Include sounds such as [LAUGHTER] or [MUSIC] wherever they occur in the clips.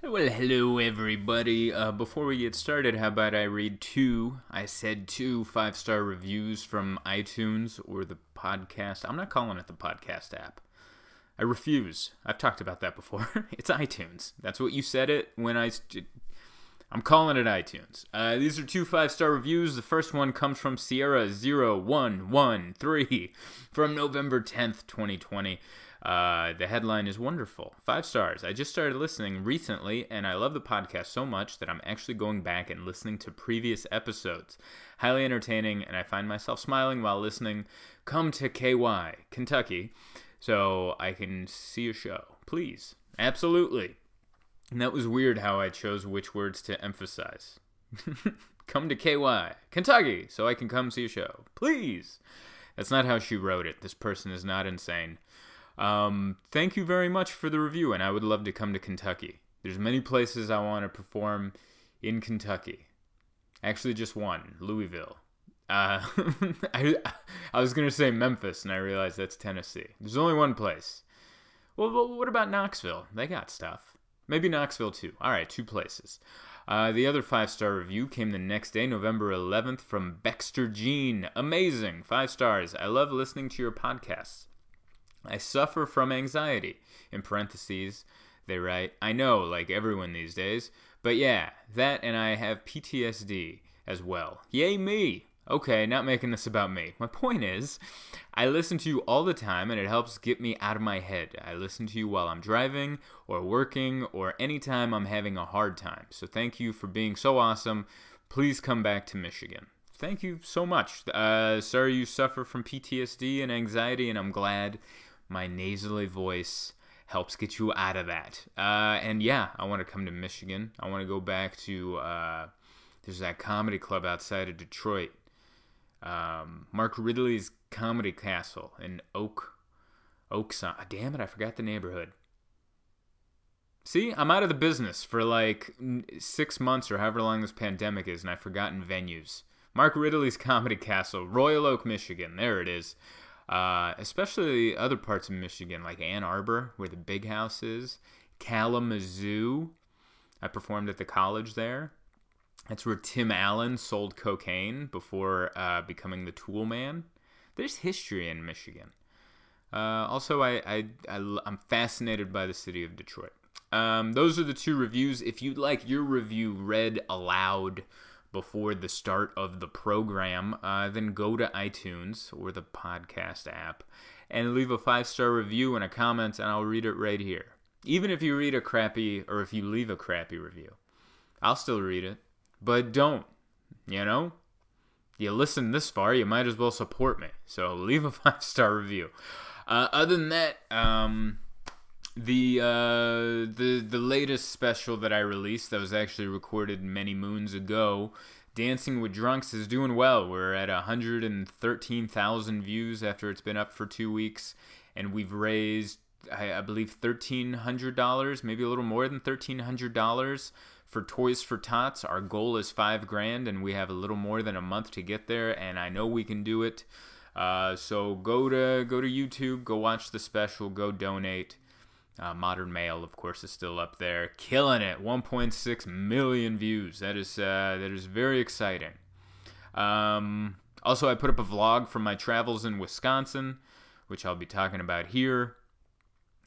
Well, hello everybody. Uh, before we get started, how about I read two? I said two five star reviews from iTunes or the podcast. I'm not calling it the podcast app. I refuse. I've talked about that before. [LAUGHS] it's iTunes. That's what you said it when I. St- I'm calling it iTunes. Uh, these are two five star reviews. The first one comes from Sierra0113 [LAUGHS] from November 10th, 2020. Uh, the headline is wonderful. Five stars. I just started listening recently, and I love the podcast so much that I'm actually going back and listening to previous episodes. Highly entertaining, and I find myself smiling while listening. Come to KY, Kentucky, so I can see a show. Please. Absolutely. And that was weird how I chose which words to emphasize. [LAUGHS] come to KY, Kentucky, so I can come see a show. Please. That's not how she wrote it. This person is not insane. Um, thank you very much for the review, and I would love to come to Kentucky. There's many places I want to perform in Kentucky. Actually, just one, Louisville. Uh, [LAUGHS] I, I was gonna say Memphis, and I realized that's Tennessee. There's only one place. Well, what about Knoxville? They got stuff. Maybe Knoxville too. All right, two places. Uh, the other five star review came the next day, November 11th, from Baxter Jean. Amazing. Five stars. I love listening to your podcasts. I suffer from anxiety. In parentheses, they write, I know, like everyone these days. But yeah, that and I have PTSD as well. Yay, me! Okay, not making this about me. My point is, I listen to you all the time and it helps get me out of my head. I listen to you while I'm driving or working or anytime I'm having a hard time. So thank you for being so awesome. Please come back to Michigan. Thank you so much. Uh, sorry you suffer from PTSD and anxiety, and I'm glad my nasally voice helps get you out of that. Uh, and yeah, I want to come to Michigan. I want to go back to uh, there's that comedy club outside of Detroit um, Mark Ridley's Comedy Castle in Oak, Oakson. Ah, damn it, I forgot the neighborhood. See, I'm out of the business for like six months or however long this pandemic is, and I've forgotten venues. Mark Ridley's Comedy Castle, Royal Oak, Michigan. There it is. Uh, especially other parts of Michigan, like Ann Arbor, where the big house is. Kalamazoo. I performed at the college there. That's where Tim Allen sold cocaine before uh, becoming the Tool Man. There's history in Michigan. Uh, also, I, I, I, am fascinated by the city of Detroit. Um, those are the two reviews. If you'd like your review read aloud before the start of the program, uh, then go to iTunes or the podcast app and leave a five star review and a comment, and I'll read it right here. Even if you read a crappy or if you leave a crappy review, I'll still read it but don't. You know? You listen this far, you might as well support me. So leave a [LAUGHS] five star review. Uh, other than that, um, the uh, the the latest special that I released that was actually recorded many moons ago, Dancing with Drunks, is doing well. We're at 113,000 views after it's been up for two weeks, and we've raised I, I believe thirteen hundred dollars, maybe a little more than thirteen hundred dollars for Toys for Tots. Our goal is five grand, and we have a little more than a month to get there, and I know we can do it. Uh, so go to go to YouTube, go watch the special, go donate. Uh, Modern Male, of course, is still up there, killing it. 1.6 million views. That is uh, that is very exciting. Um, also, I put up a vlog from my travels in Wisconsin, which I'll be talking about here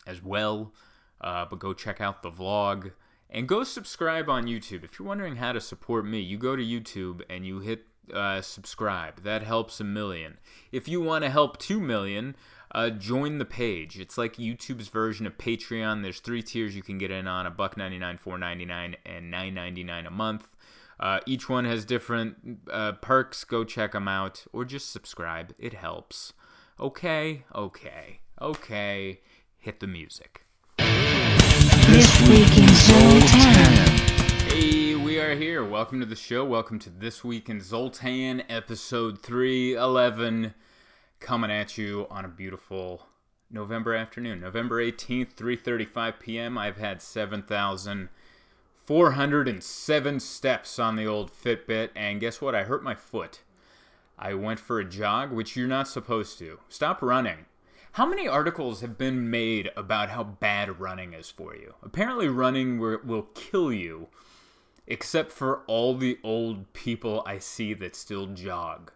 as well. Uh, but go check out the vlog. And go subscribe on YouTube. If you're wondering how to support me, you go to YouTube and you hit uh, subscribe. That helps a million. If you want to help 2 million, uh, join the page. It's like YouTube's version of Patreon. There's three tiers you can get in on: a buck ninety nine, four ninety nine, and nine ninety nine a month. Uh, each one has different uh, perks. Go check them out, or just subscribe. It helps. Okay, okay, okay. Hit the music. This Week in Zoltan. Hey, we are here. Welcome to the show. Welcome to This Week in Zoltan, episode 311, coming at you on a beautiful November afternoon. November 18th, 3.35 p.m. I've had 7,407 steps on the old Fitbit, and guess what? I hurt my foot. I went for a jog, which you're not supposed to. Stop running. How many articles have been made about how bad running is for you? Apparently, running will, will kill you, except for all the old people I see that still jog.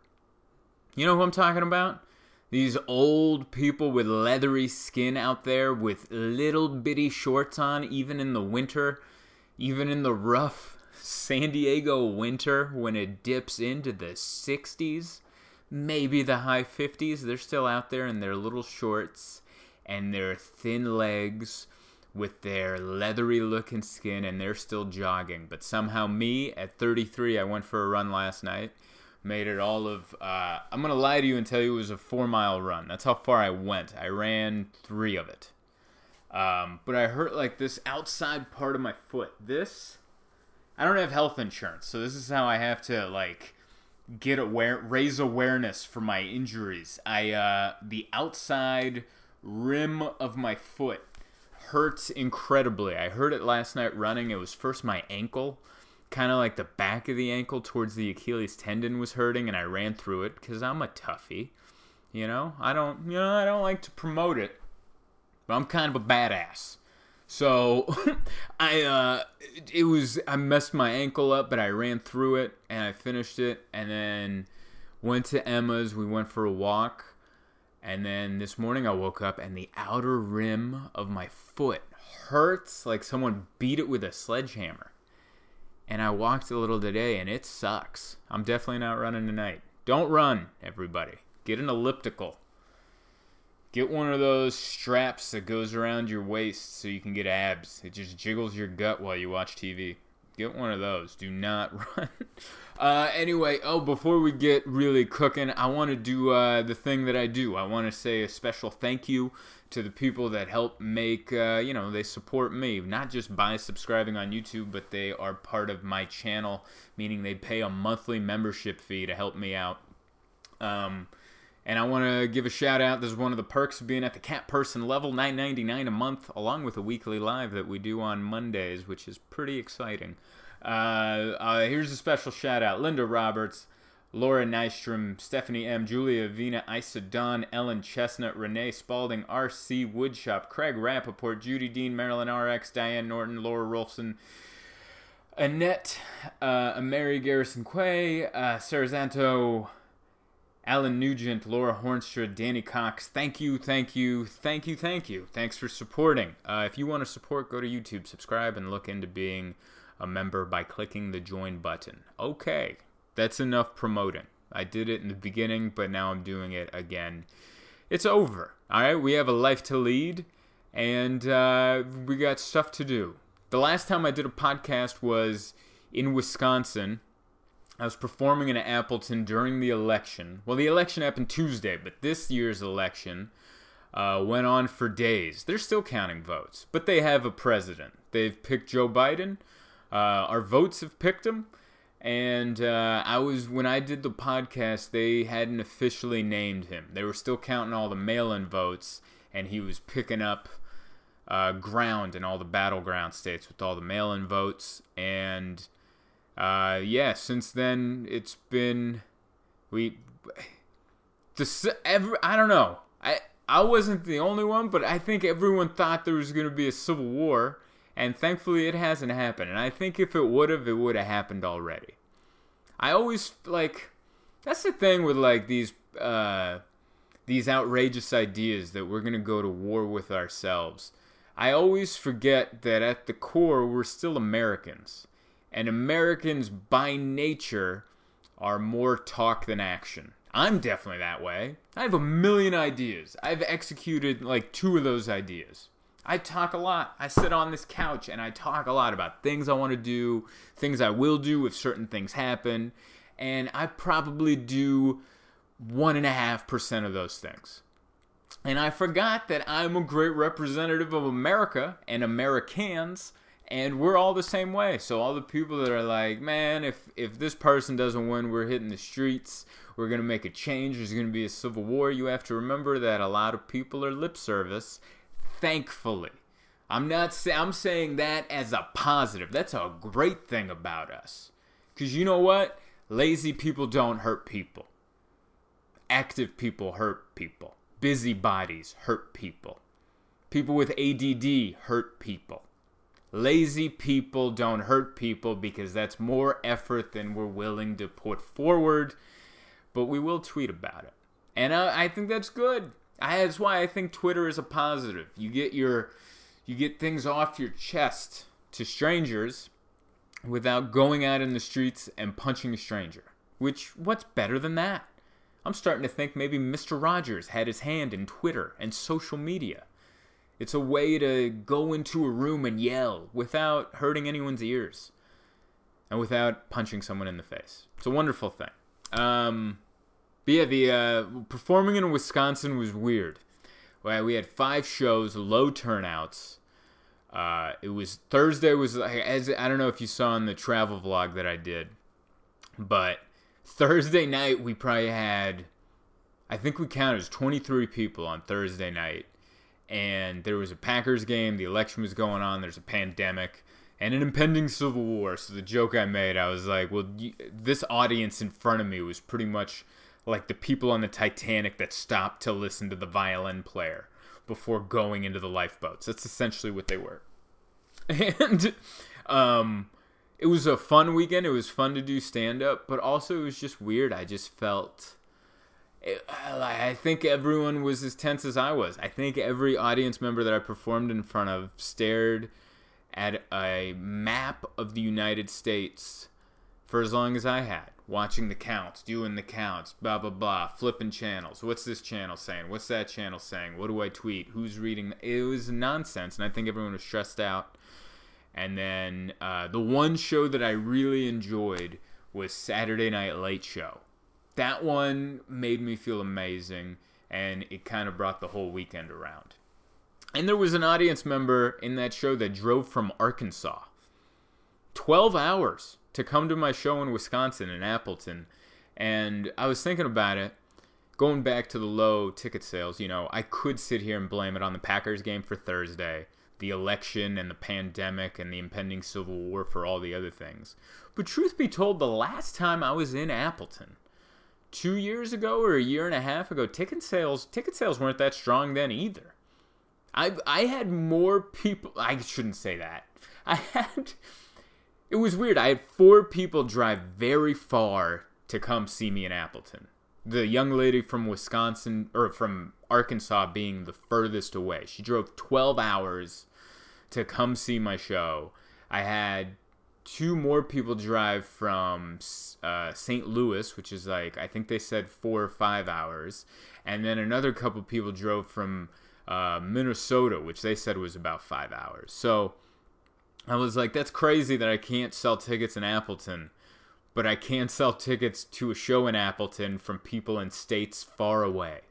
You know who I'm talking about? These old people with leathery skin out there with little bitty shorts on, even in the winter, even in the rough San Diego winter when it dips into the 60s, maybe the high 50s. They're still out there in their little shorts and their thin legs with their leathery looking skin, and they're still jogging. But somehow, me at 33, I went for a run last night made it all of uh, i'm gonna lie to you and tell you it was a four mile run. That's how far i went. I ran three of it. Um, but i hurt like this outside part of my foot. This i don't have health insurance so this is how i have to like get aware raise awareness for my injuries. I uh, the outside rim of my foot hurts incredibly i hurt it last night running it was first my ankle kind of like the back of the ankle towards the Achilles tendon was hurting, and I ran through it because I'm a toughie. You know, I don't, you know, I don't like to promote it, but I'm kind of a badass. So [LAUGHS] I, uh, it was, I messed my ankle up, but I ran through it and I finished it, and then went to Emma's. We went for a walk. And then this morning I woke up and the outer rim of my foot hurts like someone beat it with a sledgehammer and I walked a little today and it sucks. I'm definitely not running tonight. Don't run, everybody. Get an elliptical. Get one of those straps that goes around your waist so you can get abs. It just jiggles your gut while you watch TV. Get one of those. Do not [LAUGHS] run. Uh, anyway, oh, before we get really cooking, I want to do uh, the thing that I do. I want to say a special thank you to the people that help make, uh, you know, they support me, not just by subscribing on YouTube, but they are part of my channel, meaning they pay a monthly membership fee to help me out. Um, and I want to give a shout out. This is one of the perks of being at the cat person level, nine ninety nine a month, along with a weekly live that we do on Mondays, which is pretty exciting. Uh, uh, here's a special shout out: Linda Roberts, Laura Nystrom, Stephanie M, Julia Vina, Isa Don, Ellen Chestnut, Renee Spalding, R.C. Woodshop, Craig Rappaport, Judy Dean, Marilyn RX, Diane Norton, Laura Rolfson, Annette, uh, Mary Garrison Quay, uh, Sarah Zanto, Alan Nugent, Laura Hornstra, Danny Cox. Thank you, thank you, thank you, thank you. Thanks for supporting. Uh, if you want to support, go to YouTube, subscribe, and look into being a member by clicking the join button. Okay, that's enough promoting. I did it in the beginning, but now I'm doing it again. It's over. All right, we have a life to lead, and uh, we got stuff to do. The last time I did a podcast was in Wisconsin. I was performing in Appleton during the election. Well, the election happened Tuesday, but this year's election uh, went on for days. They're still counting votes, but they have a president. They've picked Joe Biden. Uh, our votes have picked him. And uh, I was when I did the podcast, they hadn't officially named him. They were still counting all the mail-in votes, and he was picking up uh, ground in all the battleground states with all the mail-in votes. And uh, yeah, since then it's been we. The, every, I don't know. I I wasn't the only one, but I think everyone thought there was going to be a civil war and thankfully it hasn't happened. And I think if it would have, it would have happened already. I always like that's the thing with like these uh, these outrageous ideas that we're gonna go to war with ourselves. I always forget that at the core we're still Americans, and Americans by nature are more talk than action. I'm definitely that way. I have a million ideas. I've executed like two of those ideas. I talk a lot. I sit on this couch and I talk a lot about things I want to do, things I will do if certain things happen, and I probably do one and a half percent of those things. And I forgot that I'm a great representative of America and Americans, and we're all the same way. So all the people that are like, man, if if this person doesn't win, we're hitting the streets. We're gonna make a change. There's gonna be a civil war. You have to remember that a lot of people are lip service, thankfully. I'm not say, I'm saying that as a positive. That's a great thing about us. Cuz you know what? Lazy people don't hurt people. Active people hurt people. Busybodies hurt people. People with ADD hurt people. Lazy people don't hurt people because that's more effort than we're willing to put forward, but we will tweet about it. And I, I think that's good. I, that's why I think Twitter is a positive. You get your you get things off your chest to strangers without going out in the streets and punching a stranger. Which what's better than that? I'm starting to think maybe Mr. Rogers had his hand in Twitter and social media. It's a way to go into a room and yell without hurting anyone's ears and without punching someone in the face. It's a wonderful thing. Um, but yeah, the uh, performing in Wisconsin was weird. Well, we had five shows, low turnouts. Uh, it was Thursday was as I don't know if you saw in the travel vlog that I did, but Thursday night we probably had, I think we counted as 23 people on Thursday night, and there was a Packers game. The election was going on. There's a pandemic and an impending civil war. So the joke I made, I was like, well, you, this audience in front of me was pretty much like the people on the Titanic that stopped to listen to the violin player before going into the lifeboats. That's essentially what they were. [LAUGHS] And um, it was a fun weekend. It was fun to do stand up, but also it was just weird. I just felt. I think everyone was as tense as I was. I think every audience member that I performed in front of stared at a map of the United States for as long as I had, watching the counts, doing the counts, blah blah blah, flipping channels. What's this channel saying? What's that channel saying? What do I tweet? Who's reading? It was nonsense, and I think everyone was stressed out. And then uh, the one show that I really enjoyed was Saturday Night Late Show. That one made me feel amazing, and it kind of brought the whole weekend around. And there was an audience member in that show that drove from Arkansas. 12 hours to come to my show in Wisconsin, in Appleton. And I was thinking about it, going back to the low ticket sales, you know, I could sit here and blame it on the Packers game for Thursday, the election and the pandemic and the impending civil war for all the other things. But truth be told, the last time I was in Appleton, two years ago or a year and a half ago, ticket sales ticket sales weren't that strong then either. I I had more people. I shouldn't say that. [LAUGHS] I had. It was weird. I had four people drive very far to come see me in Appleton. The young lady from Wisconsin or from Arkansas being the furthest away. She drove 12 hours to come see my show. I had two more people drive from uh, St. Louis, which is like I think they said four or five hours, and then another couple people drove from uh, Minnesota, which they said was about five hours. So I was like, that's crazy that I can't sell tickets in Appleton, but I can sell tickets to a show in Appleton from people in states far away.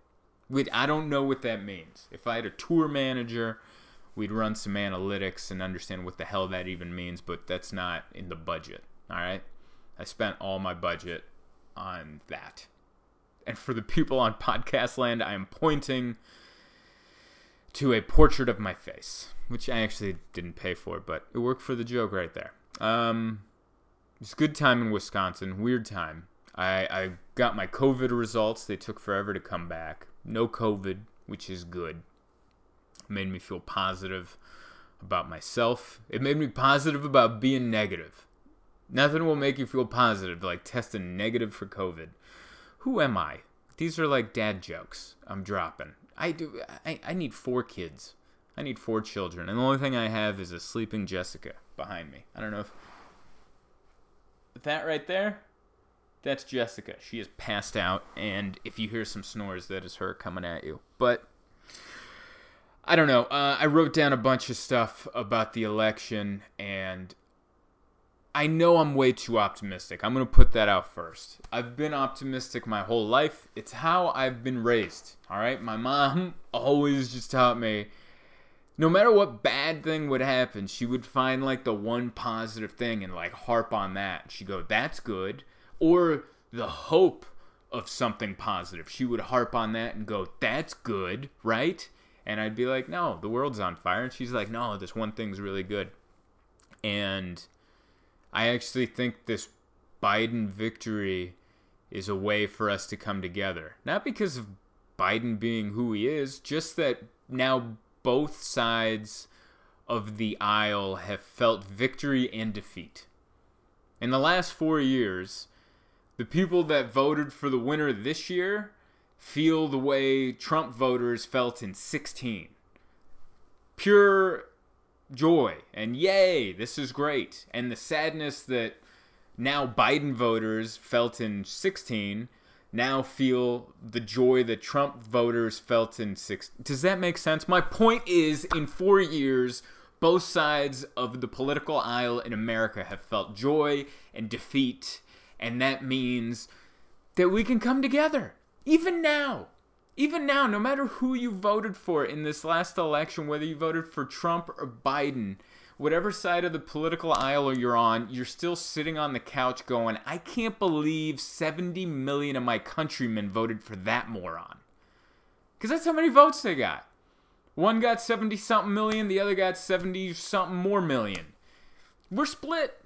I don't know what that means. If I had a tour manager, we'd run some analytics and understand what the hell that even means, but that's not in the budget. All right? I spent all my budget on that. And for the people on podcast land, I am pointing to a portrait of my face, which I actually didn't pay for, but it worked for the joke right there. Um, it's good time in Wisconsin, weird time. I, I got my COVID results. They took forever to come back. No COVID, which is good. Made me feel positive about myself. It made me positive about being negative. Nothing will make you feel positive like testing negative for COVID. Who am I? These are like dad jokes I'm dropping. I do. I, I need four kids. I need four children, and the only thing I have is a sleeping Jessica behind me. I don't know if that right there. That's Jessica. She is passed out, and if you hear some snores, that is her coming at you. But I don't know. Uh, I wrote down a bunch of stuff about the election, and I know I'm way too optimistic. I'm going to put that out first. I've been optimistic my whole life. It's how I've been raised. All right? My mom [LAUGHS] always just taught me no matter what bad thing would happen, she would find like the one positive thing and like harp on that. She'd go, "That's good." Or the hope of something positive. She would harp on that and go, "That's good," right? And I'd be like, "No, the world's on fire." And she's like, "No, this one thing's really good." And I actually think this Biden victory is a way for us to come together. Not because of Biden being who he is, just that now both sides of the aisle have felt victory and defeat. In the last four years, the people that voted for the winner this year feel the way Trump voters felt in 16. Pure joy and yay, this is great. And the sadness that now Biden voters felt in 16 now feel the joy that Trump voters felt in 6 Does that make sense? My point is in 4 years both sides of the political aisle in America have felt joy and defeat and that means that we can come together even now. Even now, no matter who you voted for in this last election, whether you voted for Trump or Biden, whatever side of the political aisle you're on, you're still sitting on the couch going, I can't believe 70 million of my countrymen voted for that moron. Because that's how many votes they got. One got 70 something million, the other got 70 something more million. We're split.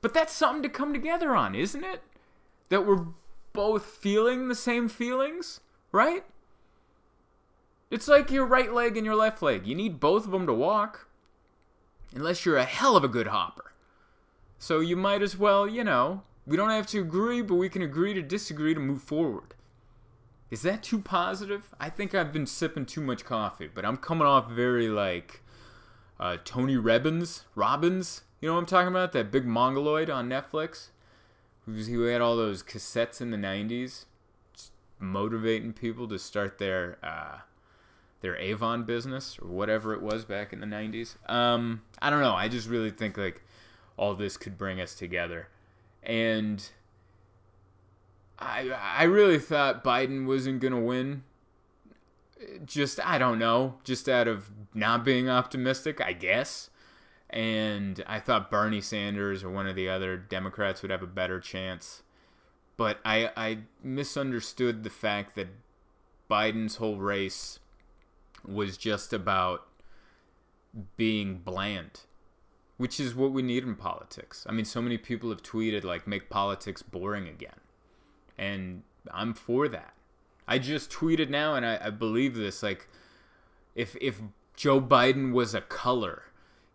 But that's something to come together on, isn't it? That we're both feeling the same feelings, right? It's like your right leg and your left leg. You need both of them to walk. Unless you're a hell of a good hopper. So you might as well, you know, we don't have to agree, but we can agree to disagree to move forward. Is that too positive? I think I've been sipping too much coffee, but I'm coming off very like uh, Tony Robbins. Robbins, you know what I'm talking about? That big mongoloid on Netflix, who had all those cassettes in the '90s, motivating people to start their uh, their Avon business or whatever it was back in the 90s. Um, I don't know. I just really think like all this could bring us together. And I I really thought Biden wasn't to win. Just I don't know, just out of not being optimistic, I guess. And I thought Bernie Sanders or one of the other Democrats would have a better chance. But I I misunderstood the fact that Biden's whole race was just about being bland, which is what we need in politics. I mean, so many people have tweeted, like, make politics boring again. And I'm for that. I just tweeted now, and I, I believe this, like, if, if Joe Biden was a color,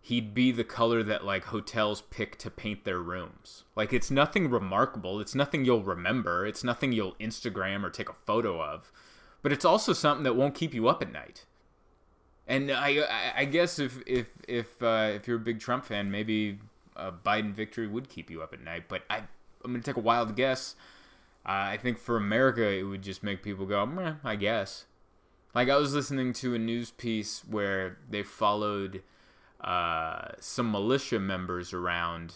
he'd be the color that, like, hotels pick to paint their rooms. Like, it's nothing remarkable. It's nothing you'll remember. It's nothing you'll Instagram or take a photo of. But it's also something that won't keep you up at night. And I, I guess if if if uh, if you're a big Trump fan, maybe a Biden victory would keep you up at night. But I, I'm gonna take a wild guess. Uh, I think for America, it would just make people go, I guess. Like I was listening to a news piece where they followed uh, some militia members around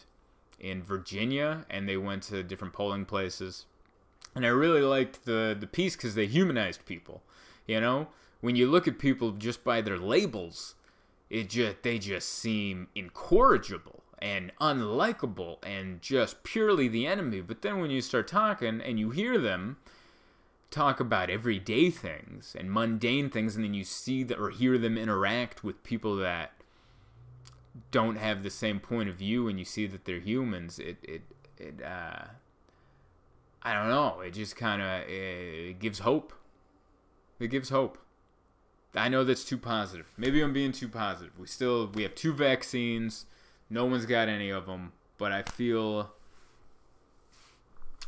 in Virginia, and they went to different polling places. And I really liked the the piece because they humanized people. You know, when you look at people just by their labels, it just they just seem incorrigible and unlikable and just purely the enemy. But then when you start talking and you hear them talk about everyday things and mundane things, and then you see that or hear them interact with people that don't have the same point of view, and you see that they're humans, it it it uh, I don't know. It just kind of it gives hope. It gives hope. I know that's too positive. Maybe I'm being too positive. We still we have two vaccines. No one's got any of them, but I feel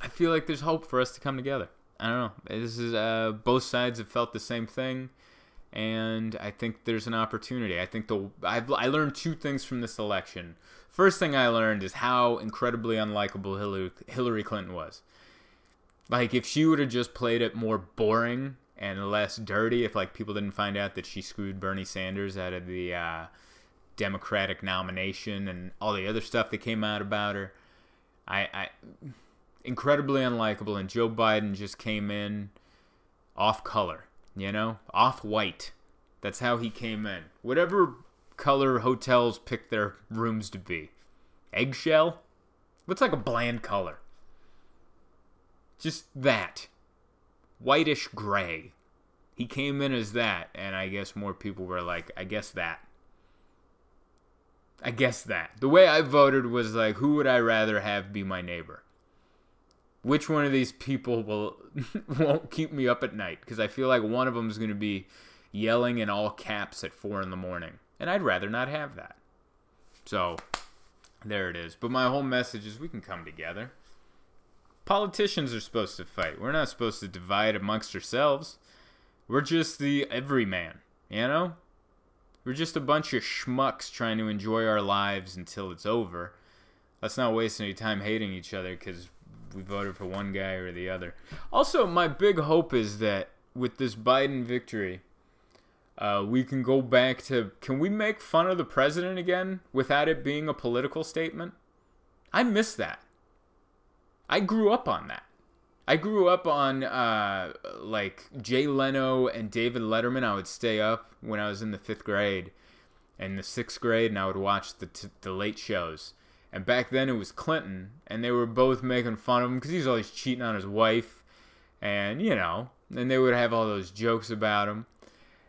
I feel like there's hope for us to come together. I don't know. This is uh, both sides have felt the same thing, and I think there's an opportunity. I think the I've I learned two things from this election. First thing I learned is how incredibly unlikable Hillary Clinton was. Like if she would have just played it more boring and less dirty if like people didn't find out that she screwed Bernie Sanders out of the uh, Democratic nomination and all the other stuff that came out about her. I, I incredibly unlikable, and Joe Biden just came in off color, you know, off white. That's how he came in. Whatever color hotels pick their rooms to be. Eggshell? What's like a bland color? Just that whitish gray. He came in as that, and I guess more people were like, I guess that. I guess that. The way I voted was like, who would I rather have be my neighbor? Which one of these people will [LAUGHS] won't keep me up at night because I feel like one of them is going to be yelling in all caps at four in the morning, and I'd rather not have that. So there it is. But my whole message is we can come together. Politicians are supposed to fight. We're not supposed to divide amongst ourselves. We're just the everyman, you know? We're just a bunch of schmucks trying to enjoy our lives until it's over. Let's not waste any time hating each other because we voted for one guy or the other. Also, my big hope is that with this Biden victory, uh, we can go back to can we make fun of the president again without it being a political statement? I miss that. I grew up on that. I grew up on uh, like Jay Leno and David Letterman. I would stay up when I was in the fifth grade and the sixth grade, and I would watch the t- the late shows. And back then it was Clinton, and they were both making fun of him because he he's always cheating on his wife, and you know, and they would have all those jokes about him.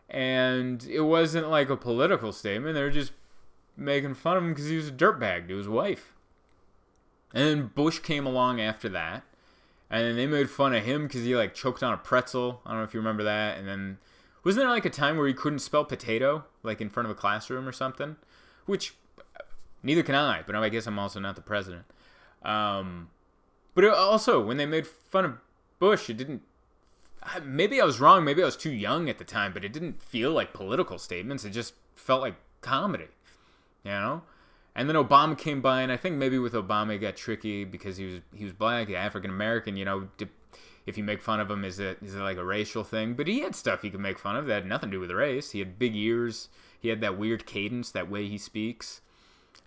And it wasn't like a political statement; they were just making fun of him because he was a dirtbag to his wife. And then Bush came along after that, and then they made fun of him because he like choked on a pretzel. I don't know if you remember that. And then wasn't there like a time where he couldn't spell potato, like in front of a classroom or something? Which neither can I, but I guess I'm also not the president. Um, but also, when they made fun of Bush, it didn't. Maybe I was wrong. Maybe I was too young at the time, but it didn't feel like political statements. It just felt like comedy, you know. And then Obama came by, and I think maybe with Obama it got tricky because he was he was black, African American. You know, if you make fun of him, is it is it like a racial thing? But he had stuff he could make fun of that had nothing to do with race. He had big ears. He had that weird cadence, that way he speaks.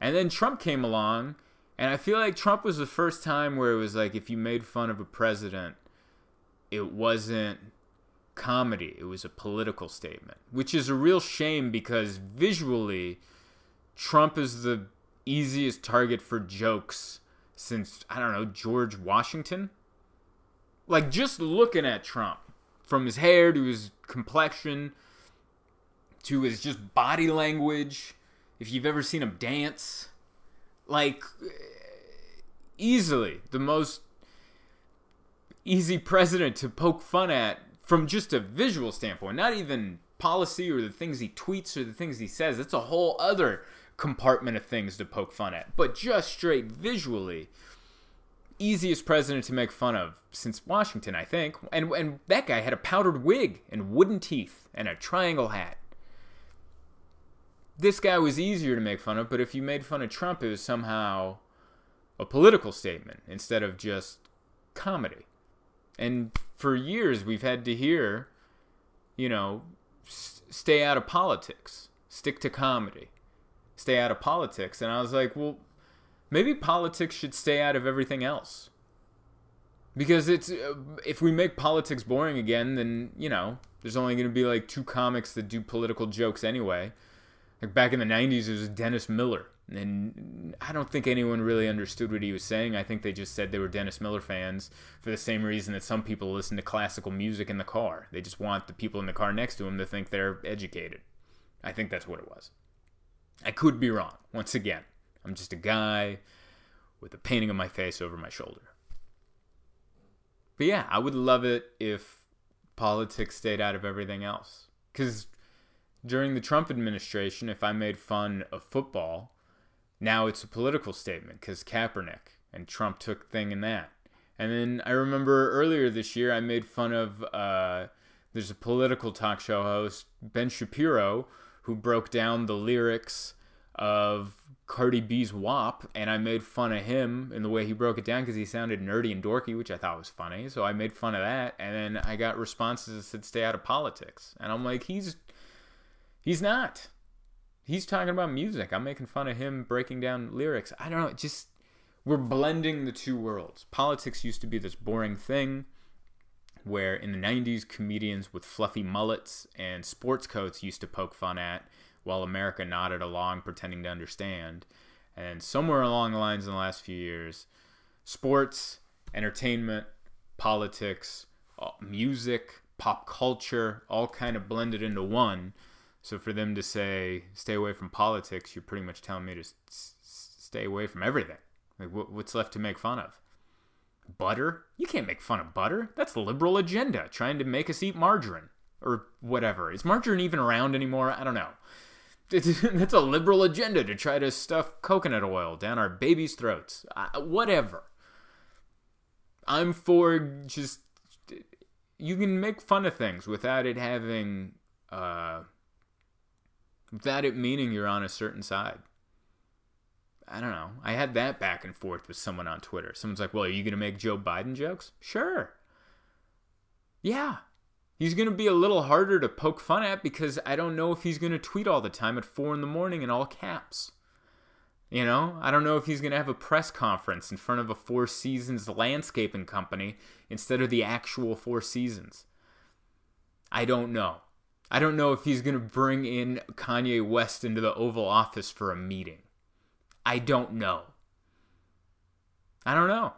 And then Trump came along, and I feel like Trump was the first time where it was like if you made fun of a president, it wasn't comedy, it was a political statement, which is a real shame because visually, Trump is the easiest target for jokes since, I don't know, George Washington. Like, just looking at Trump, from his hair to his complexion to his just body language, if you've ever seen him dance, like, easily the most easy president to poke fun at from just a visual standpoint, not even policy or the things he tweets or the things he says. It's a whole other compartment of things to poke fun at. But just straight visually, easiest president to make fun of since Washington, I think. And and that guy had a powdered wig and wooden teeth and a triangle hat. This guy was easier to make fun of, but if you made fun of Trump, it was somehow a political statement instead of just comedy. And for years, we've had to hear, you know, s- stay out of politics, stick to comedy, stay out of politics. And I was like, well, maybe politics should stay out of everything else. Because it's uh, if we make politics boring again, then you know there's only going to be like two comics that do political jokes anyway. Like back in the '90s, it was Dennis Miller, and I don't think anyone really understood what he was saying. I think they just said they were Dennis Miller fans for the same reason that some people listen to classical music in the car. They just want the people in the car next to them to think they're educated. I think that's what it was. I could be wrong. Once again, I'm just a guy with a painting of my face over my shoulder. But yeah, I would love it if politics stayed out of everything else. Because during the Trump administration, if I made fun of football, now it's a political statement because Kaepernick and Trump took thing in that. And then I remember earlier this year, I made fun of uh, there's a political talk show host, Ben Shapiro, who broke down the lyrics of Cardi B's WAP, and I made fun of him in the way he broke it down because he sounded nerdy and dorky, which I thought was funny. So I made fun of that, and then I got responses that said "Stay out of politics," and I'm like, he's he's not. He's talking about music. I'm making fun of him breaking down lyrics. I don't know. Just we're blending the two worlds. Politics used to be this boring thing where in the 90s comedians with fluffy mullets and sports coats used to poke fun at while America nodded along pretending to understand. And somewhere along the lines in the last few years, sports, entertainment, politics, uh, music, pop culture all kind of blended into one. So for them to say stay away from politics, you're pretty much telling me to s- stay away from everything. Like wh- what's left to make fun of? Butter? You can't make fun of butter. That's the liberal agenda, trying to make us eat margarine or whatever. Is margarine even around anymore? I don't know. [LAUGHS] That's a liberal agenda to try to stuff coconut oil down our babies' throats. Uh, whatever. I'm for just you can make fun of things without it having uh without it meaning you're on a certain side. I don't know. I had that back and forth with someone on Twitter. Someone's like, "Well, are you going to make Joe Biden jokes?" Sure. Yeah. He's going to be a little harder to poke fun at because I don't know if he's going to tweet all the time at 4 in the morning in all caps. You know, I don't know if he's going to have a press conference in front of a Four Seasons landscaping company instead of the actual Four Seasons. I don't know. I don't know if he's going to bring in Kanye West into the Oval Office for a meeting. I don't know. I don't know.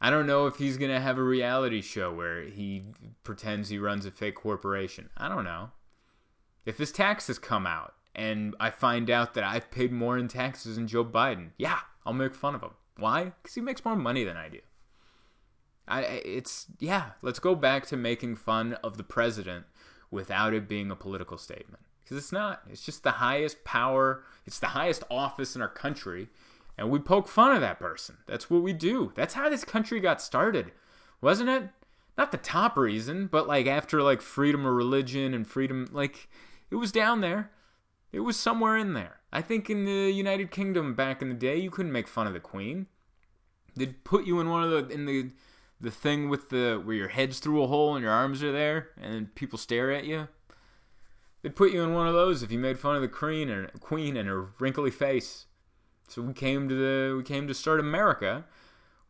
I don't know if he's going to have a reality show where he pretends he runs a fake corporation. I don't know. If his taxes come out and I find out that I've paid more in taxes than Joe Biden, yeah, I'll make fun of him. Why? Because he makes more money than I do. I it's yeah, let's go back to making fun of the president without it being a political statement. Because it's not. It's just the highest power, it's the highest office in our country, and we poke fun of that person. That's what we do. That's how this country got started, wasn't it? Not the top reason, but like after like freedom of religion and freedom, like it was down there. It was somewhere in there. I think in the United Kingdom back in the day, you couldn't make fun of the Queen. They'd put you in one of the in the the thing with the where your head's through a hole and your arms are there, and people stare at you. They'd put you in one of those if you made fun of the queen and queen and her wrinkly face. So we came to the we came to start America,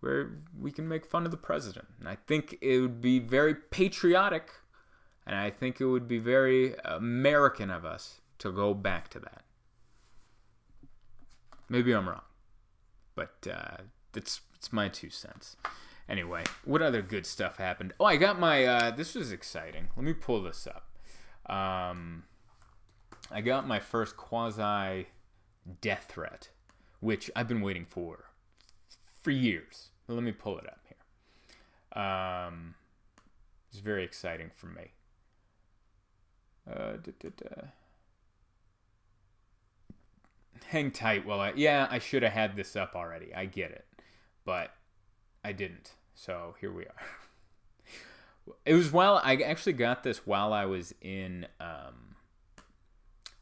where we can make fun of the president. And I think it would be very patriotic, and I think it would be very American of us to go back to that. Maybe I'm wrong, but uh, it's it's my two cents. Anyway, what other good stuff happened? Oh, I got my. Uh, this was exciting. Let me pull this up. Um, I got my first quasi death threat, which I've been waiting for for years. Let me pull it up here. Um, it's very exciting for me. Uh, da, da, da. Hang tight while I. Yeah, I should have had this up already. I get it. But I didn't. So here we are. [LAUGHS] It was while I actually got this while I was in um,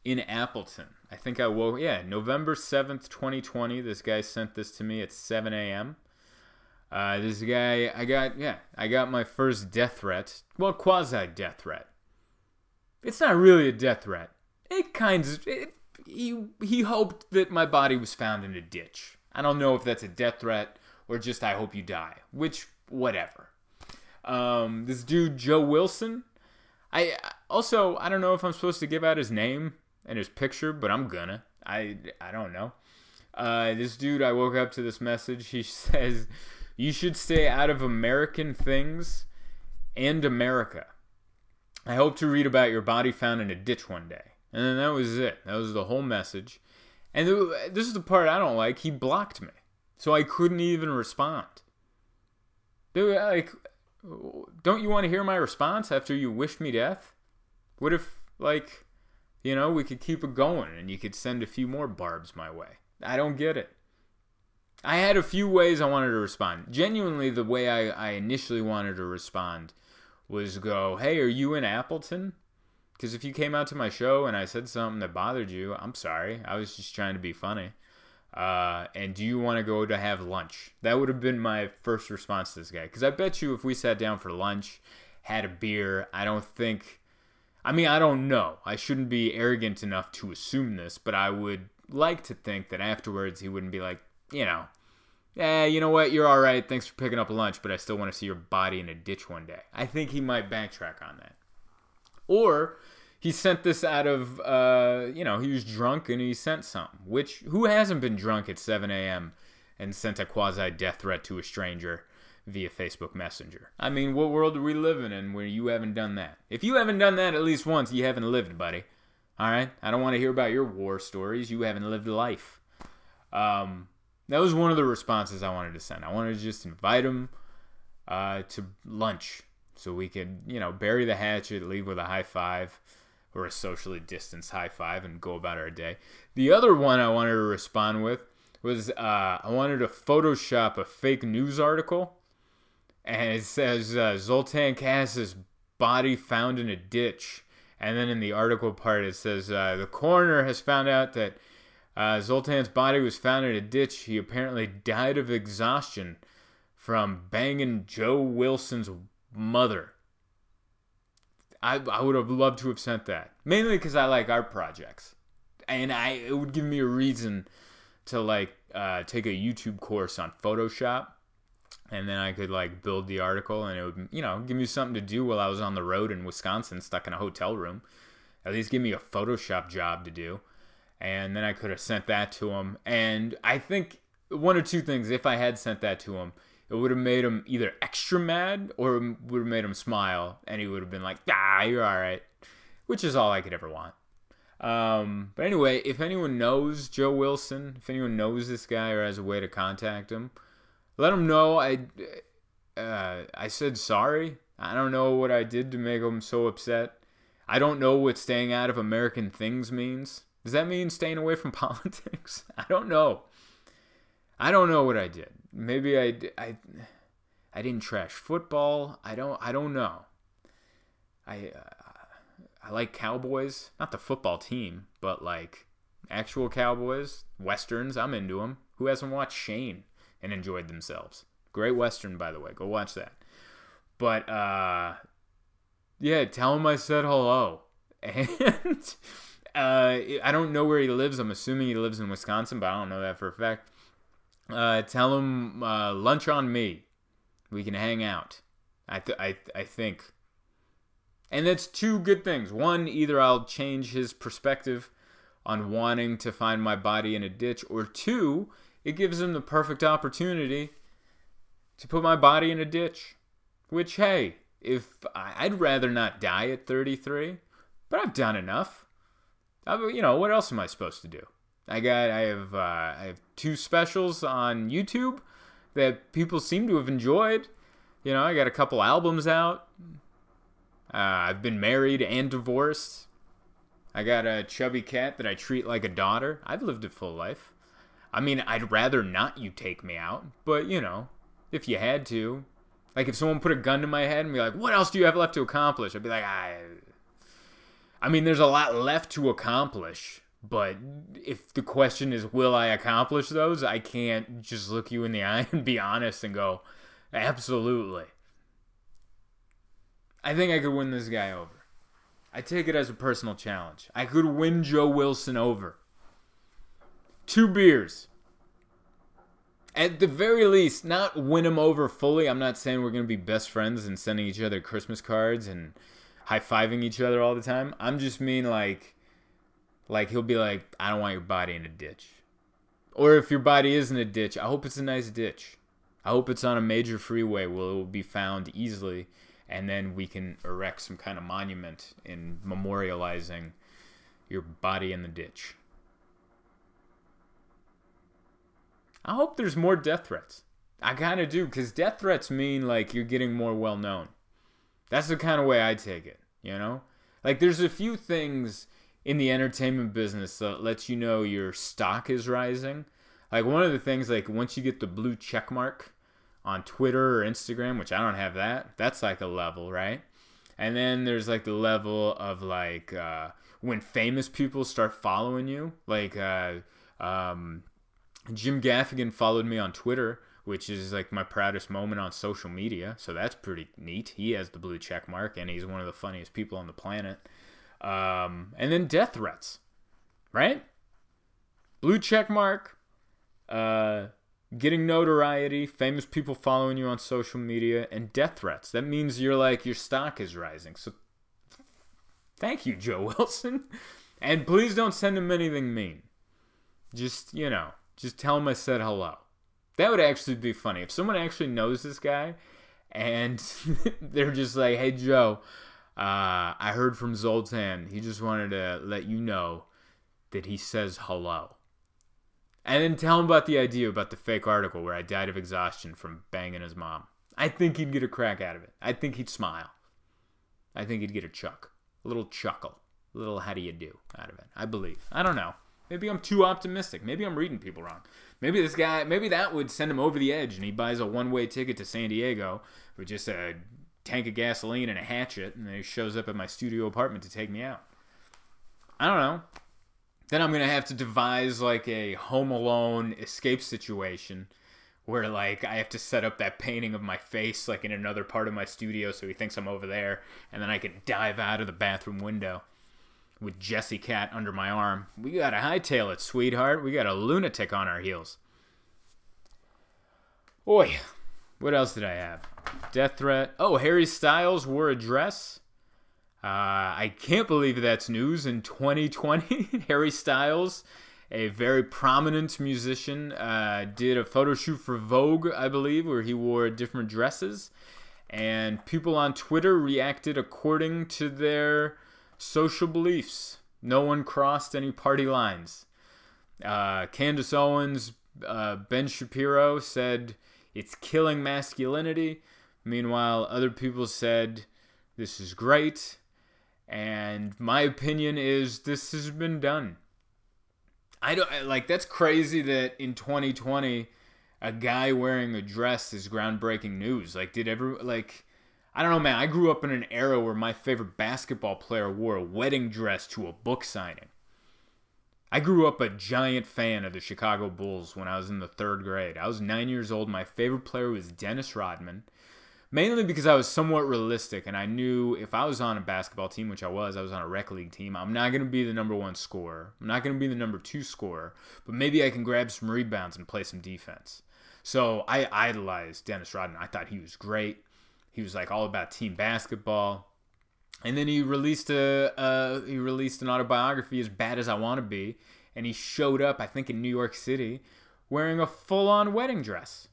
in Appleton. I think I woke. Yeah, November seventh, twenty twenty. This guy sent this to me at seven a.m. Uh, this guy, I got yeah, I got my first death threat. Well, quasi death threat. It's not really a death threat. It kind of it, he he hoped that my body was found in a ditch. I don't know if that's a death threat or just I hope you die, which whatever. Um, this dude Joe Wilson. I also I don't know if I'm supposed to give out his name and his picture, but I'm gonna. I I don't know. Uh, this dude, I woke up to this message. He [LAUGHS] says, "You should stay out of American things and America." I hope to read about your body found in a ditch one day. And then that was it. That was the whole message. And this is the part I don't like. He blocked me, so I couldn't even respond. Like, don't you want to hear my response after you wished me death? What if, like, you know, we could keep it going and you could send a few more barbs my way? I don't get it. I had a few ways I wanted to respond. Genuinely, the way I, I initially wanted to respond was go, hey, are you in Appleton? Because if you came out to my show and I said something that bothered you, I'm sorry. I was just trying to be funny. Uh, and do you want to go to have lunch? That would have been my first response to this guy. Because I bet you if we sat down for lunch, had a beer, I don't think. I mean, I don't know. I shouldn't be arrogant enough to assume this, but I would like to think that afterwards he wouldn't be like, you know, eh, you know what, you're all right. Thanks for picking up lunch, but I still want to see your body in a ditch one day. I think he might backtrack on that. Or he sent this out of uh, you know he was drunk and he sent something which who hasn't been drunk at 7 a.m and sent a quasi death threat to a stranger via facebook messenger? I mean what world are we living in where you haven't done that? If you haven't done that at least once you haven't lived buddy. All right i don't want to hear about your war stories. You haven't lived life. Um, that was one of the responses i wanted to send. I wanted to just invite him uh, to lunch so we could, you know, bury the hatchet, leave with a high five or a socially distanced high five and go about our day. The other one I wanted to respond with was uh, I wanted to Photoshop a fake news article and it says uh, Zoltan Kaszas's body found in a ditch. And then in the article part, it says uh, the coroner has found out that uh, Zoltan's body was found in a ditch. He apparently died of exhaustion from banging Joe Wilson's mother. I, I would have loved to have sent that. Mainly because I like art projects. And I it would give me a reason to like uh, take a YouTube course on Photoshop. And then I could like build the article and it would, you know, give me something to do while I was on the road in Wisconsin, stuck in a hotel room. At least give me a Photoshop job to do. And then I could have sent that to him. And I think one or two things, if I had sent that to him, it would have made him either extra mad or would have made him smile, and he would have been like, "Ah, you're all right," which is all I could ever want. Um, but anyway, if anyone knows Joe Wilson, if anyone knows this guy or has a way to contact him, let him know I uh, I said sorry. I don't know what I did to make him so upset. I don't know what staying out of American things means. Does that mean staying away from [LAUGHS] politics? I don't know. I don't know what I did. Maybe I, I, I didn't trash football. I don't I don't know. I uh, I like Cowboys, not the football team, but like actual Cowboys, westerns. I'm into them. Who hasn't watched Shane and enjoyed themselves? Great western, by the way. Go watch that. But uh, yeah, tell him I said hello. [LAUGHS] And uh, I don't know where he lives. I'm assuming he lives in Wisconsin, but I don't know that for a fact. Uh, tell him uh, lunch on me. We can hang out. I th- I I think. And that's two good things. One, either I'll change his perspective on wanting to find my body in a ditch, or two, it gives him the perfect opportunity to put my body in a ditch. Which, hey, if I'd rather not die at 33, but I've done enough. I, you know, what else am I supposed to do? I got I have uh, I have two specials on YouTube that people seem to have enjoyed. You know, I got a couple albums out. Uh, I've been married and divorced. I got a chubby cat that I treat like a daughter. I've lived a full life. I mean, I'd rather not you take me out, but you know, if you had to, like if someone put a gun to my head and be like, "What else do you have left to accomplish?" I'd be like, "I." I mean, there's a lot left to accomplish, but if the question is, will I accomplish those? I can't just look you in the [LAUGHS] eye and be honest and go, absolutely. I think I could win this guy over. I take it as a personal challenge. I could win Joe Wilson over. Two beers. At the very least, not win him over fully. I'm not saying we're going to be best friends and sending each other Christmas cards and high fiving each other all the time. I'm just mean like like he'll be like, I don't want your body in a ditch. Or if your body is in a ditch, I hope it's a nice ditch. I hope it's on a major freeway where it will be found easily and then we can erect some kind of monument in memorializing your body in the ditch. I hope there's more death threats. I kind of do because death threats mean like you're getting more well known. That's the kind of way I take it, you know? Like there's a few things in the entertainment business that lets you know your stock is rising. Like one of the things like once you get the blue check mark on Twitter or Instagram, which I don't have that, that's like a level, right? And then there's like the level of like uh, when famous people start following you, like uh, um, Jim Gaffigan followed me on Twitter, which is like my proudest moment on social media. So that's pretty neat. He has the blue check mark, and he's one of the funniest people on the planet. Um, and then death threats, right? Blue check mark, uh, getting notoriety, famous people following you on social media, and death threats. That means you're like your stock is rising. So thank you, Joe [LAUGHS] Wilson. And please don't send him anything mean. Just, you know, just tell him I said hello. That would actually be funny. If someone actually knows this guy and [LAUGHS] they're just like, hey, Joe, uh, I heard from Zoltan. He just wanted to let you know that he says hello. And then tell him about the idea about the fake article where I died of exhaustion from banging his mom. I think he'd get a crack out of it. I think he'd smile. I think he'd get a chuck, a little chuckle, a little how do you do out of it. I believe. I don't know. Maybe I'm too optimistic. Maybe I'm reading people wrong. Maybe this guy, maybe that would send him over the edge and he buys a one way ticket to San Diego with just a tank of gasoline and a hatchet and then he shows up at my studio apartment to take me out. I don't know. Then I'm to have to devise like a Home Alone escape situation where like I have to set up that painting of my face like in another part of my studio so he thinks I'm over there and then I can dive out of the bathroom window with Jesse Cat under my arm. We got to hightail it, sweetheart. We got a lunatic on our heels. Oi, what else did I have? Death threat. Oh, Harry Styles wore a dress. Uh, I can't believe that's news in 2020. [LAUGHS] Harry Styles, a very prominent musician, uh, did a photo shoot for Vogue, I believe, where he wore different dresses. And people on Twitter reacted according to their social beliefs. No one crossed any party lines. Uh, Candace Owens, uh, Ben Shapiro said it's killing masculinity. Meanwhile, other people said this is great. And my opinion is this has been done. I don't like that's crazy that in 2020 a guy wearing a dress is groundbreaking news. Like did ever like I don't know, man. I grew up in an era where my favorite basketball player wore a wedding dress to a book signing. I grew up a giant fan of the Chicago Bulls when I was in the third grade. I was nine years old. My favorite player was Dennis Rodman, mainly because I was somewhat realistic and I knew if I was on a basketball team, which I was, I was on a rec league team, I'm not going to be the number one scorer. I'm not going to be the number two scorer, but maybe I can grab some rebounds and play some defense. So I idolized Dennis Rodman. I thought he was great. He was like all about team basketball. And then he released a uh, he released an autobiography as bad as I want to be, and he showed up I think in New York City wearing a full on wedding dress.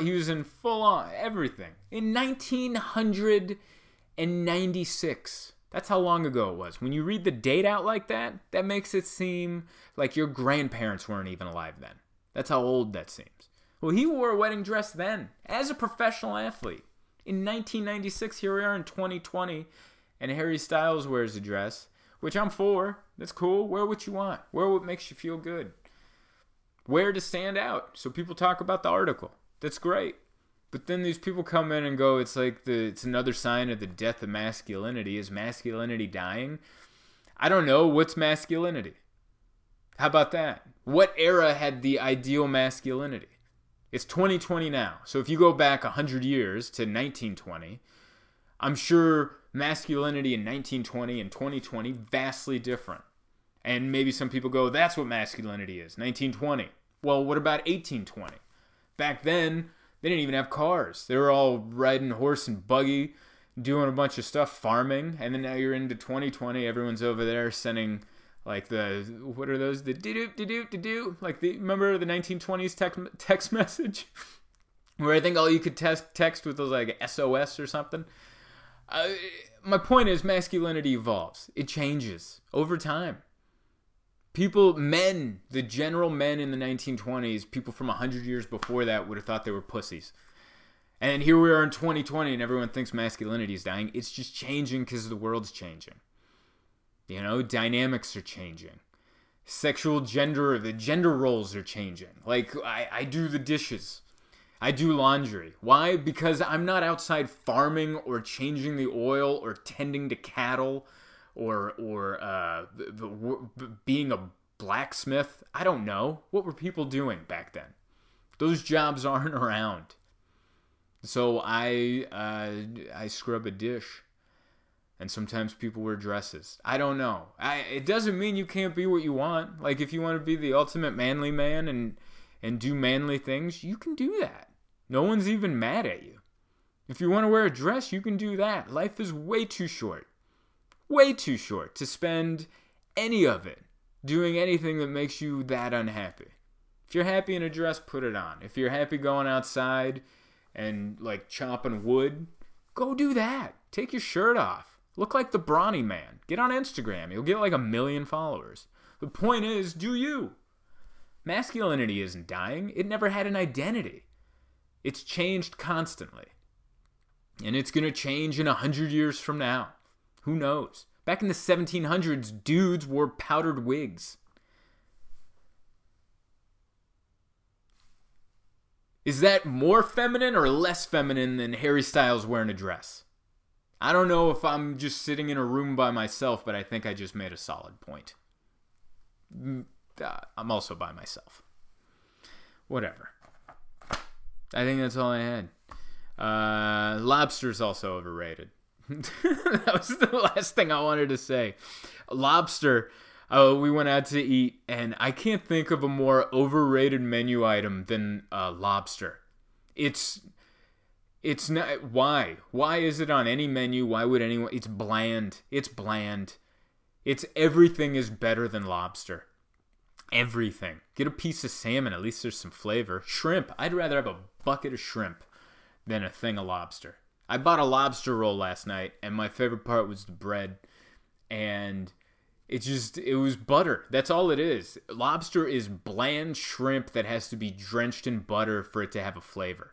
He was in full on everything in 1996. That's how long ago it was. When you read the date out like that, that makes it seem like your grandparents weren't even alive then. That's how old that seems. Well, he wore a wedding dress then as a professional athlete. In 1996, here we are in 2020, and Harry Styles wears a dress, which I'm for. That's cool. Wear what you want. Wear what makes you feel good. Wear to stand out so people talk about the article. That's great. But then these people come in and go, it's like the it's another sign of the death of masculinity. Is masculinity dying? I don't know. What's masculinity? How about that? What era had the ideal masculinity? It's 2020 now. So if you go back 100 years to 1920, I'm sure masculinity in 1920 and 2020 vastly different. And maybe some people go, that's what masculinity is, 1920. Well, what about 1820? Back then, they didn't even have cars. They were all riding horse and buggy, doing a bunch of stuff, farming. And then now you're into 2020, everyone's over there sending like the what are those the do do do do do do like the remember the 1920s text text [LAUGHS] message where I think all you could text text with was like SOS or something. Uh, my point is masculinity evolves. It changes over time. People, men, the general men in the 1920s, people from 100 years before that would have thought they were pussies. And here we are in 2020 and everyone thinks masculinity is dying. It's just changing because the world's changing. You know, dynamics are changing. Sexual gender, the gender roles are changing. Like, I, I do the dishes. I do laundry. Why? Because I'm not outside farming or changing the oil or tending to cattle or or uh, being a blacksmith. I don't know. What were people doing back then? Those jobs aren't [LAUGHS] around. So I uh, I scrub a dish and sometimes people wear dresses. I don't know. I, it doesn't mean you can't be what you want. Like if you want to be the ultimate manly man and and do manly things, you can do that. No one's even mad at you. If you want to wear a dress, you can do that. Life is way too short. Way too short to spend any of it doing anything that makes you that unhappy. If you're happy in a dress, put it on. If you're happy going outside and like chopping wood, go do that. Take your shirt off Look like the brawny man. Get on Instagram. You'll get like a million followers. The point is, do you? Masculinity isn't dying. It never had an identity. It's changed constantly. And it's going to change in a 100 years from now. Who knows? Back in the 1700s, dudes wore powdered wigs. Is that more feminine or less feminine than Harry Styles wearing a dress? I don't know if I'm just sitting in a room by myself, but I think I just made a solid point. Mm, uh, I'm also by myself. Whatever. I think that's all I had. Uh, lobster's also overrated. [LAUGHS] that was the last thing I wanted to say. Lobster. Uh, we went out to eat, and I can't think of a more overrated menu item than uh, lobster. It's it's not why why is it on any menu? Why would anyone? It's bland. It's bland. It's everything is better than lobster. Everything. Get a piece of salmon. At least there's some flavor. Shrimp. I'd rather have a bucket of shrimp than a thing of lobster. I bought a lobster roll last night, and my favorite part was the bread. And it just, it was butter. That's all it is. Lobster is bland shrimp that has to be drenched in butter for it to have a flavor.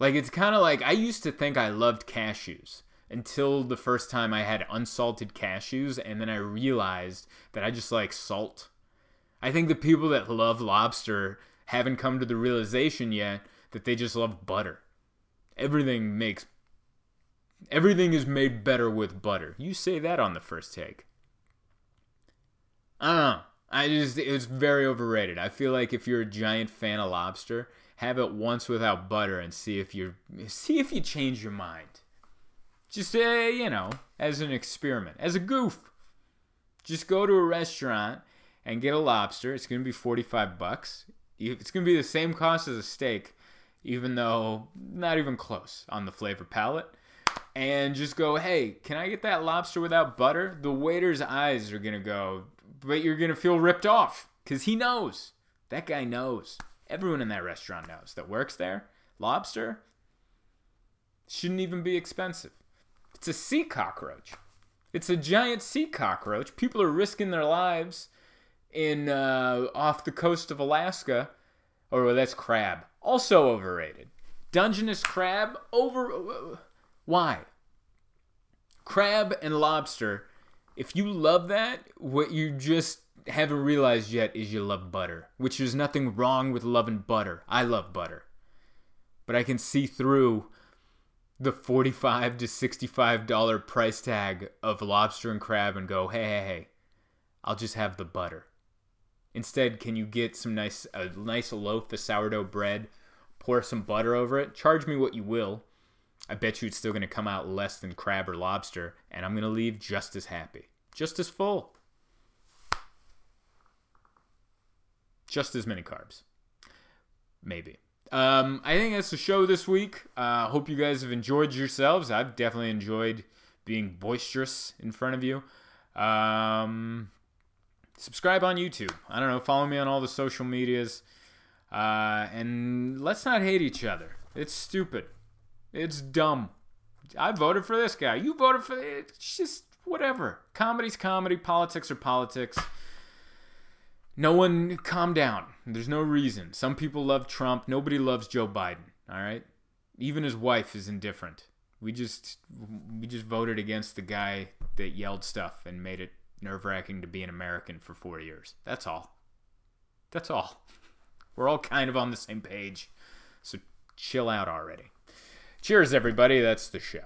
Like, it's kind of like I used to think I loved cashews until the first time I had unsalted cashews, and then I realized that I just like salt. I think the people that love lobster haven't come to the realization yet that they just love butter everything makes everything is made better with butter. You say that on the first take. I don't know. I just it was very overrated. I feel like if you're a giant fan of lobster, have it once without butter and see if you see if you change your mind. Just uh, you know, as an experiment, as a goof. Just go to a restaurant and get a lobster. It's going to be 45 bucks. It's going to be the same cost as a steak, even though not even close on the flavor palette. And just go, hey, can I get that lobster without butter? The waiter's eyes are gonna go, but you're gonna feel ripped off because he knows. That guy knows. Everyone in that restaurant knows that works there. Lobster shouldn't even be expensive. It's a sea cockroach. It's a giant sea cockroach. People are risking their lives in uh, off the coast of Alaska. Or well, that's crab. Also overrated. Dungeness crab over. Why? Crab and lobster. If you love that, what you just haven't realized yet is you love butter, which is nothing wrong with loving butter. I love butter. But I can see through the 45 to 65 dollar price tag of lobster and crab and go, "Hey, hey, hey. I'll just have the butter." Instead, can you get some nice a nice loaf of sourdough bread, pour some butter over it? Charge me what you will. I bet you it's still going to come out less than crab or lobster, and I'm going to leave just as happy, just as full, just as many carbs. Maybe. Um, I think that's the show this week. I uh, hope you guys have enjoyed yourselves. I've definitely enjoyed being boisterous in front of you. Um, subscribe on YouTube. I don't know, follow me on all the social medias. Uh, and let's not hate each other. It's stupid. It's dumb. I voted for this guy. You voted for it. It's just whatever. Comedy's comedy. Politics are politics. No one calm down. There's no reason. Some people love Trump. Nobody loves Joe Biden. All right. Even his wife is indifferent. We just we just voted against the guy that yelled stuff and made it nerve wracking to be an American for four years. That's all. That's all. [LAUGHS] We're all kind of on the same page. So chill out already. Cheers, everybody. That's the show.